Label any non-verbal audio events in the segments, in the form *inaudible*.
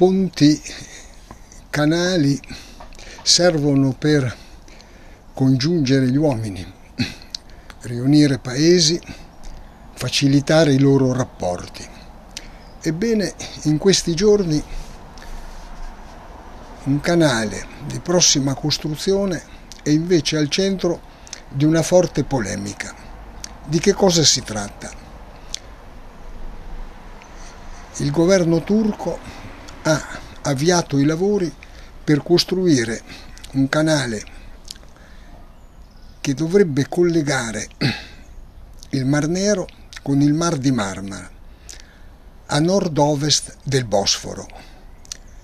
ponti, canali servono per congiungere gli uomini, riunire paesi, facilitare i loro rapporti. Ebbene, in questi giorni un canale di prossima costruzione è invece al centro di una forte polemica. Di che cosa si tratta? Il governo turco ha avviato i lavori per costruire un canale che dovrebbe collegare il Mar Nero con il Mar di Marmara a nord-ovest del Bosforo.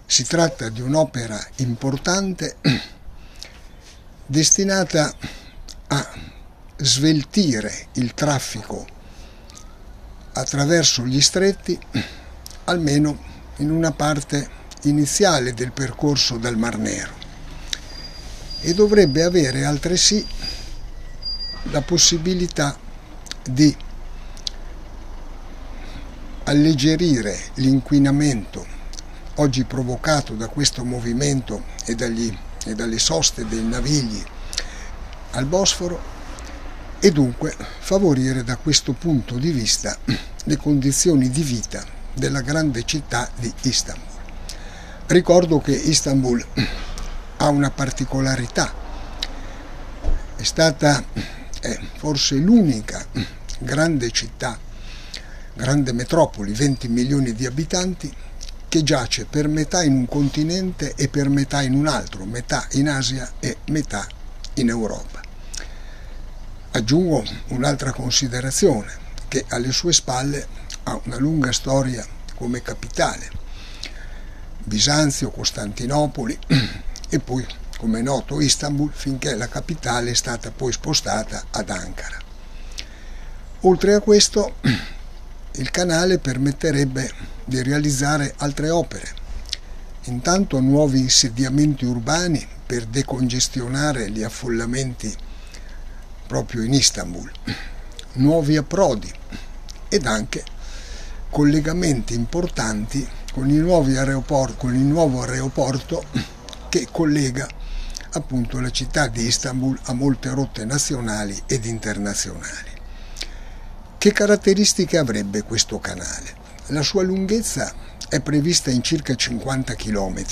Si tratta di un'opera importante destinata a sveltire il traffico attraverso gli stretti almeno in una parte iniziale del percorso del Mar Nero e dovrebbe avere altresì la possibilità di alleggerire l'inquinamento oggi provocato da questo movimento e, dagli, e dalle soste dei navigli al Bosforo e dunque favorire da questo punto di vista le condizioni di vita della grande città di Istanbul. Ricordo che Istanbul *clears throat* ha una particolarità, è stata è forse l'unica *clears throat* grande città, grande metropoli, 20 milioni di abitanti, che giace per metà in un continente e per metà in un altro, metà in Asia e metà in Europa. Aggiungo un'altra considerazione, che alle sue spalle ha una lunga storia come capitale, Bisanzio, Costantinopoli *clears throat* e poi, come è noto, Istanbul, finché la capitale è stata poi spostata ad Ankara. Oltre a questo, *clears throat* il canale permetterebbe di realizzare altre opere, intanto nuovi insediamenti urbani per decongestionare gli affollamenti proprio in Istanbul, *clears throat* nuovi approdi ed anche collegamenti importanti con il, con il nuovo aeroporto che collega appunto la città di Istanbul a molte rotte nazionali ed internazionali. Che caratteristiche avrebbe questo canale? La sua lunghezza è prevista in circa 50 km.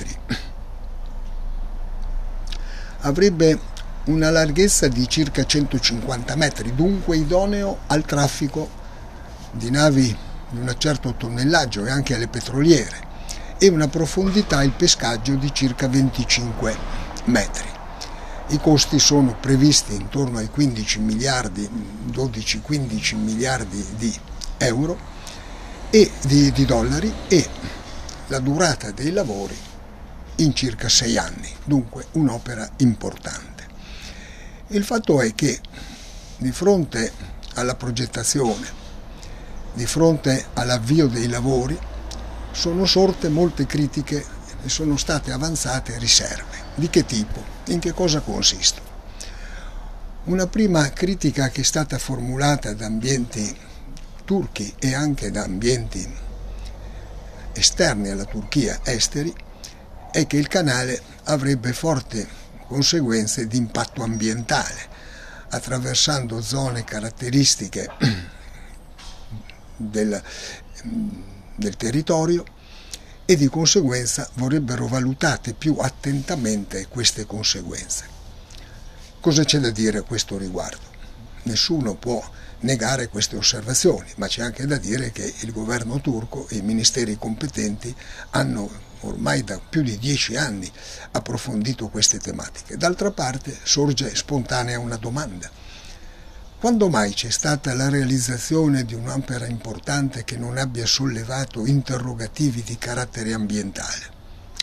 Avrebbe una larghezza di circa 150 metri, dunque idoneo al traffico di navi di un certo tonnellaggio e anche alle petroliere e una profondità il pescaggio di circa 25 metri. I costi sono previsti intorno ai 15 miliardi, 12-15 miliardi di euro e di, di dollari e la durata dei lavori in circa 6 anni, dunque un'opera importante. Il fatto è che di fronte alla progettazione di fronte all'avvio dei lavori sono sorte molte critiche e sono state avanzate riserve. Di che tipo? In che cosa consistono? Una prima critica che è stata formulata da ambienti turchi e anche da ambienti esterni alla Turchia, esteri, è che il canale avrebbe forti conseguenze di impatto ambientale, attraversando zone caratteristiche del, del territorio e di conseguenza vorrebbero valutate più attentamente queste conseguenze. Cosa c'è da dire a questo riguardo? Nessuno può negare queste osservazioni, ma c'è anche da dire che il governo turco e i ministeri competenti hanno ormai da più di dieci anni approfondito queste tematiche. D'altra parte sorge spontanea una domanda quando mai c'è stata la realizzazione di un'opera importante che non abbia sollevato interrogativi di carattere ambientale?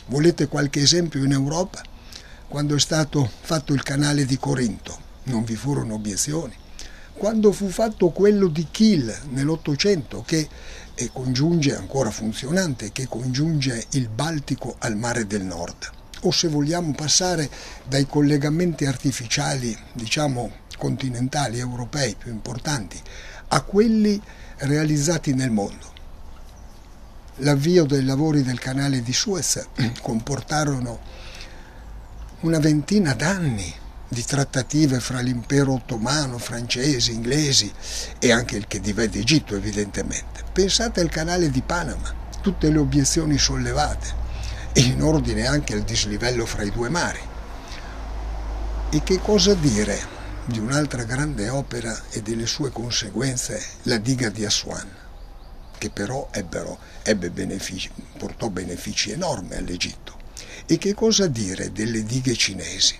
Volete qualche esempio in Europa? Quando è stato fatto il canale di Corinto, non vi furono obiezioni. Quando fu fatto quello di Kiel nell'Ottocento, che congiunge, ancora funzionante, che congiunge il Baltico al mare del Nord. O se vogliamo passare dai collegamenti artificiali, diciamo continentali europei più importanti a quelli realizzati nel mondo. l'avvio dei lavori del canale di Suez *clears throat* comportarono una ventina d'anni di trattative fra l'impero ottomano, francesi, inglesi e anche il Khedive d'Egitto evidentemente. Pensate al canale di Panama, tutte le obiezioni sollevate e in ordine anche al dislivello fra i due mari. E che cosa dire di un'altra grande opera e delle sue conseguenze, la diga di Aswan, che però ebbero, benefici, portò benefici enormi all'Egitto. E che cosa dire delle dighe cinesi?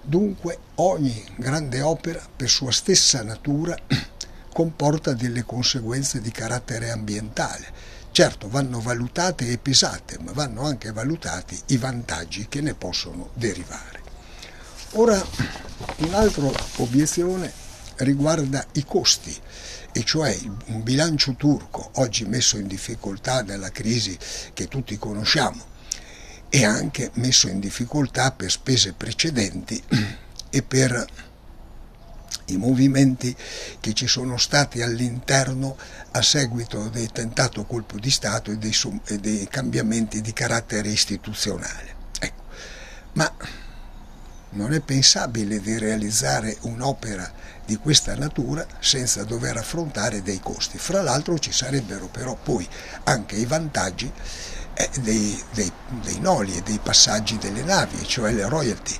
Dunque ogni grande opera, per sua stessa natura, *clears throat* comporta delle conseguenze di carattere ambientale. Certo, vanno valutate e pesate, ma vanno anche valutati i vantaggi che ne possono derivare. Ora, un'altra obiezione riguarda i costi, e cioè un bilancio turco, oggi messo in difficoltà dalla crisi che tutti conosciamo, e anche messo in difficoltà per spese precedenti *clears throat* e per i movimenti che ci sono stati all'interno a seguito del tentato colpo di Stato e dei, e dei cambiamenti di carattere istituzionale. Ecco. Ma non è pensabile di realizzare un'opera di questa natura senza dover affrontare dei costi. Fra l'altro ci sarebbero però poi anche i vantaggi eh, dei, dei, dei noli e dei passaggi delle navi, cioè le royalty,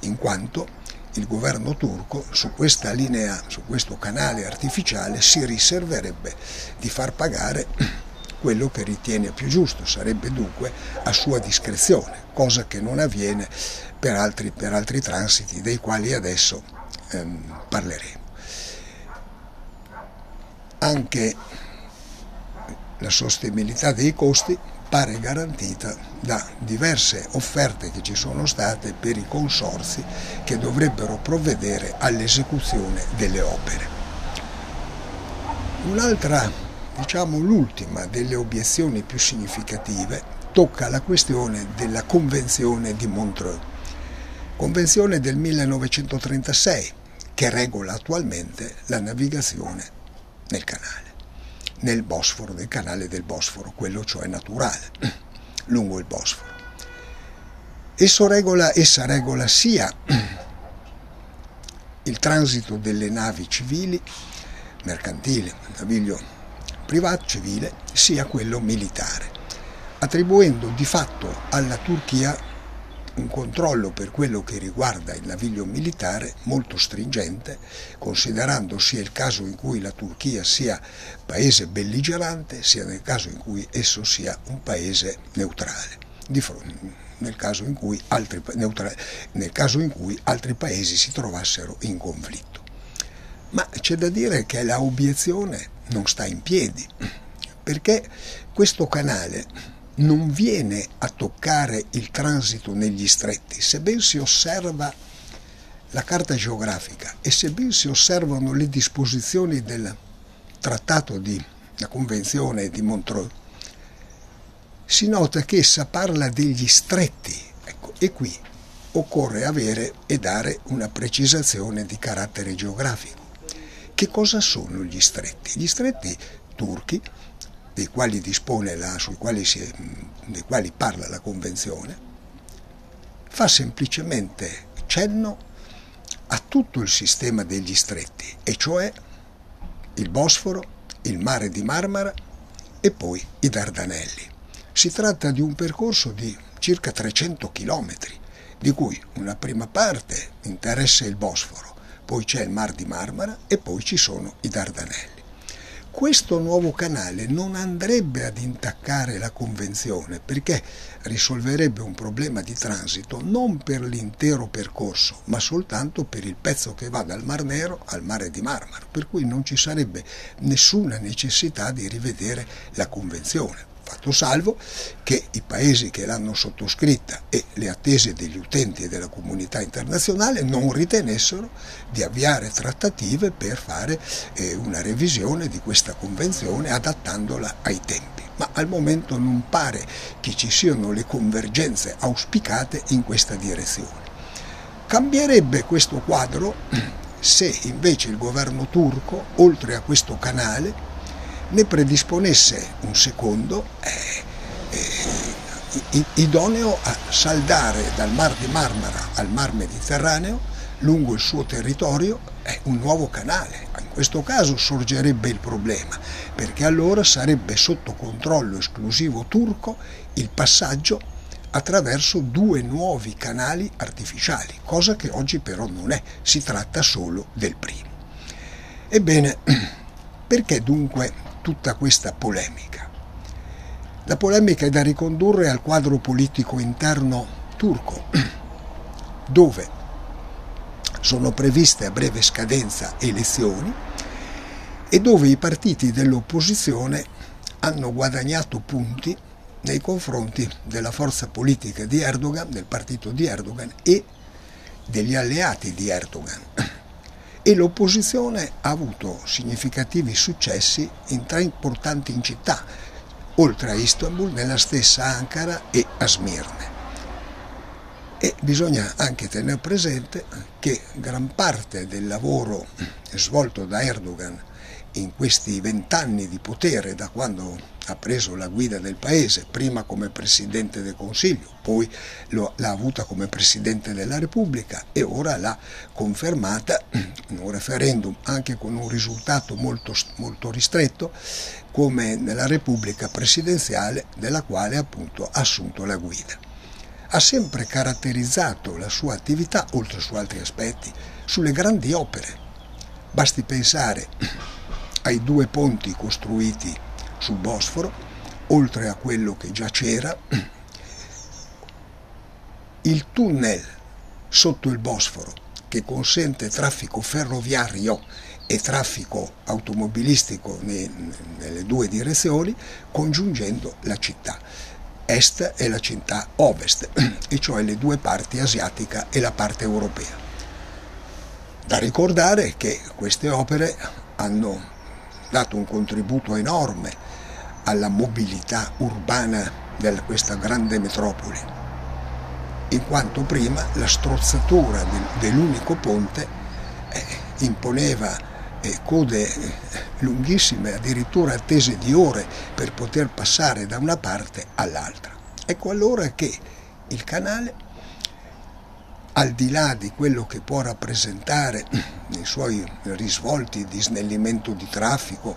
in quanto il governo turco su questa linea, su questo canale artificiale si riserverebbe di far pagare quello che ritiene più giusto, sarebbe dunque a sua discrezione, cosa che non avviene per altri, per altri transiti dei quali adesso ehm, parleremo. Anche la sostenibilità dei costi pare garantita da diverse offerte che ci sono state per i consorsi che dovrebbero provvedere all'esecuzione delle opere. Un'altra, diciamo l'ultima delle obiezioni più significative, tocca la questione della Convenzione di Montreux, Convenzione del 1936 che regola attualmente la navigazione nel canale nel Bosforo, nel canale del Bosforo, quello cioè naturale, *clears throat* lungo il Bosforo. Regola, essa regola sia *clears throat* il transito delle navi civili, mercantili, naviglio privato civile, sia quello militare, attribuendo di fatto alla Turchia un controllo per quello che riguarda il naviglio militare molto stringente, considerando sia il caso in cui la Turchia sia paese belligerante, sia nel caso in cui esso sia un paese neutrale, nel caso in cui altri, nel caso in cui altri paesi si trovassero in conflitto. Ma c'è da dire che la obiezione non sta in piedi, perché questo canale non viene a toccare il transito negli stretti, se ben si osserva la carta geografica e se ben si osservano le disposizioni del trattato di la Convenzione di Montreux, si nota che essa parla degli stretti ecco, e qui occorre avere e dare una precisazione di carattere geografico. Che cosa sono gli stretti? Gli stretti turchi dei quali dispone la, sui quali si, dei quali parla la Convenzione, fa semplicemente cenno a tutto il sistema degli stretti, e cioè il Bosforo, il mare di Marmara e poi i Dardanelli. Si tratta di un percorso di circa 300 chilometri, di cui una prima parte interessa il Bosforo, poi c'è il Mar di Marmara e poi ci sono i Dardanelli. Questo nuovo canale non andrebbe ad intaccare la convenzione perché risolverebbe un problema di transito non per l'intero percorso, ma soltanto per il pezzo che va dal Mar Nero al mare di Marmara, per cui non ci sarebbe nessuna necessità di rivedere la convenzione fatto salvo che i paesi che l'hanno sottoscritta e le attese degli utenti e della comunità internazionale non ritenessero di avviare trattative per fare eh, una revisione di questa convenzione adattandola ai tempi. Ma al momento non pare che ci siano le convergenze auspicate in questa direzione. Cambierebbe questo quadro *clears throat* se invece il governo turco, oltre a questo canale, ne predisponesse un secondo eh, eh, idoneo a saldare dal Mar di Marmara al Mar Mediterraneo lungo il suo territorio è un nuovo canale. In questo caso sorgerebbe il problema, perché allora sarebbe sotto controllo esclusivo turco il passaggio attraverso due nuovi canali artificiali, cosa che oggi però non è, si tratta solo del primo. Ebbene, *clears throat* perché dunque tutta questa polemica? La polemica è da ricondurre al quadro politico interno turco, *clears throat* dove sono previste a breve scadenza elezioni e dove i partiti dell'opposizione hanno guadagnato punti nei confronti della forza politica di Erdogan, del partito di Erdogan e degli alleati di Erdogan. *clears throat* E l'opposizione ha avuto significativi successi in tre importanti città, oltre a Istanbul, nella stessa Ankara e a Smirne. E bisogna anche tenere presente che gran parte del lavoro svolto da Erdogan in questi vent'anni di potere, da quando ha preso la guida del paese, prima come Presidente del Consiglio, poi l'ha avuta come Presidente della Repubblica e ora l'ha confermata *clears throat* in un referendum anche con un risultato molto, molto ristretto come nella Repubblica presidenziale della quale appunto ha assunto la guida ha sempre caratterizzato la sua attività, oltre su altri aspetti, sulle grandi opere. Basti pensare *clears throat* ai due ponti costruiti sul Bosforo, oltre a quello che già c'era, il tunnel sotto il Bosforo che consente traffico ferroviario e traffico automobilistico nelle due direzioni, congiungendo la città est e la città ovest, *clears throat* e cioè le due parti asiatica e la parte europea. Da ricordare che queste opere hanno dato un contributo enorme alla mobilità urbana di questa grande metropoli, in quanto prima la strozzatura dell'unico ponte eh, imponeva code lunghissime, addirittura attese di ore per poter passare da una parte all'altra. Ecco allora che il canale, al di là di quello che può rappresentare *clears throat* nei suoi risvolti di snellimento di traffico,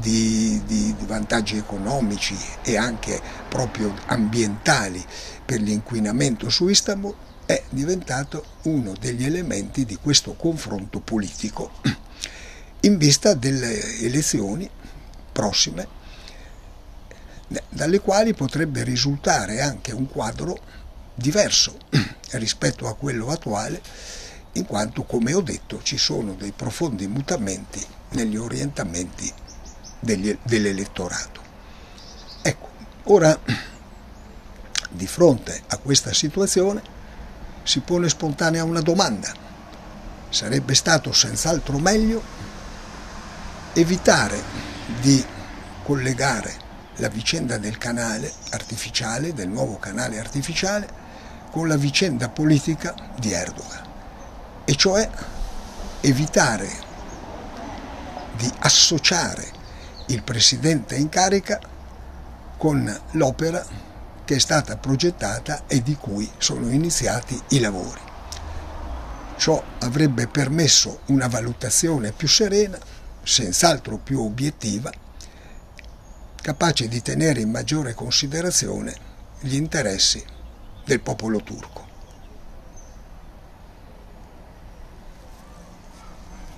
di, di, di vantaggi economici e anche proprio ambientali per l'inquinamento su Istanbul, è diventato uno degli elementi di questo confronto politico. *clears throat* In vista delle elezioni prossime, dalle quali potrebbe risultare anche un quadro diverso *clears throat* rispetto a quello attuale, in quanto, come ho detto, ci sono dei profondi mutamenti negli orientamenti degli, dell'elettorato. Ecco, ora *clears throat* di fronte a questa situazione si pone spontanea una domanda. Sarebbe stato senz'altro meglio evitare di collegare la vicenda del canale artificiale, del nuovo canale artificiale, con la vicenda politica di Erdogan, e cioè evitare di associare il presidente in carica con l'opera che è stata progettata e di cui sono iniziati i lavori. Ciò avrebbe permesso una valutazione più serena senz'altro più obiettiva, capace di tenere in maggiore considerazione gli interessi del popolo turco.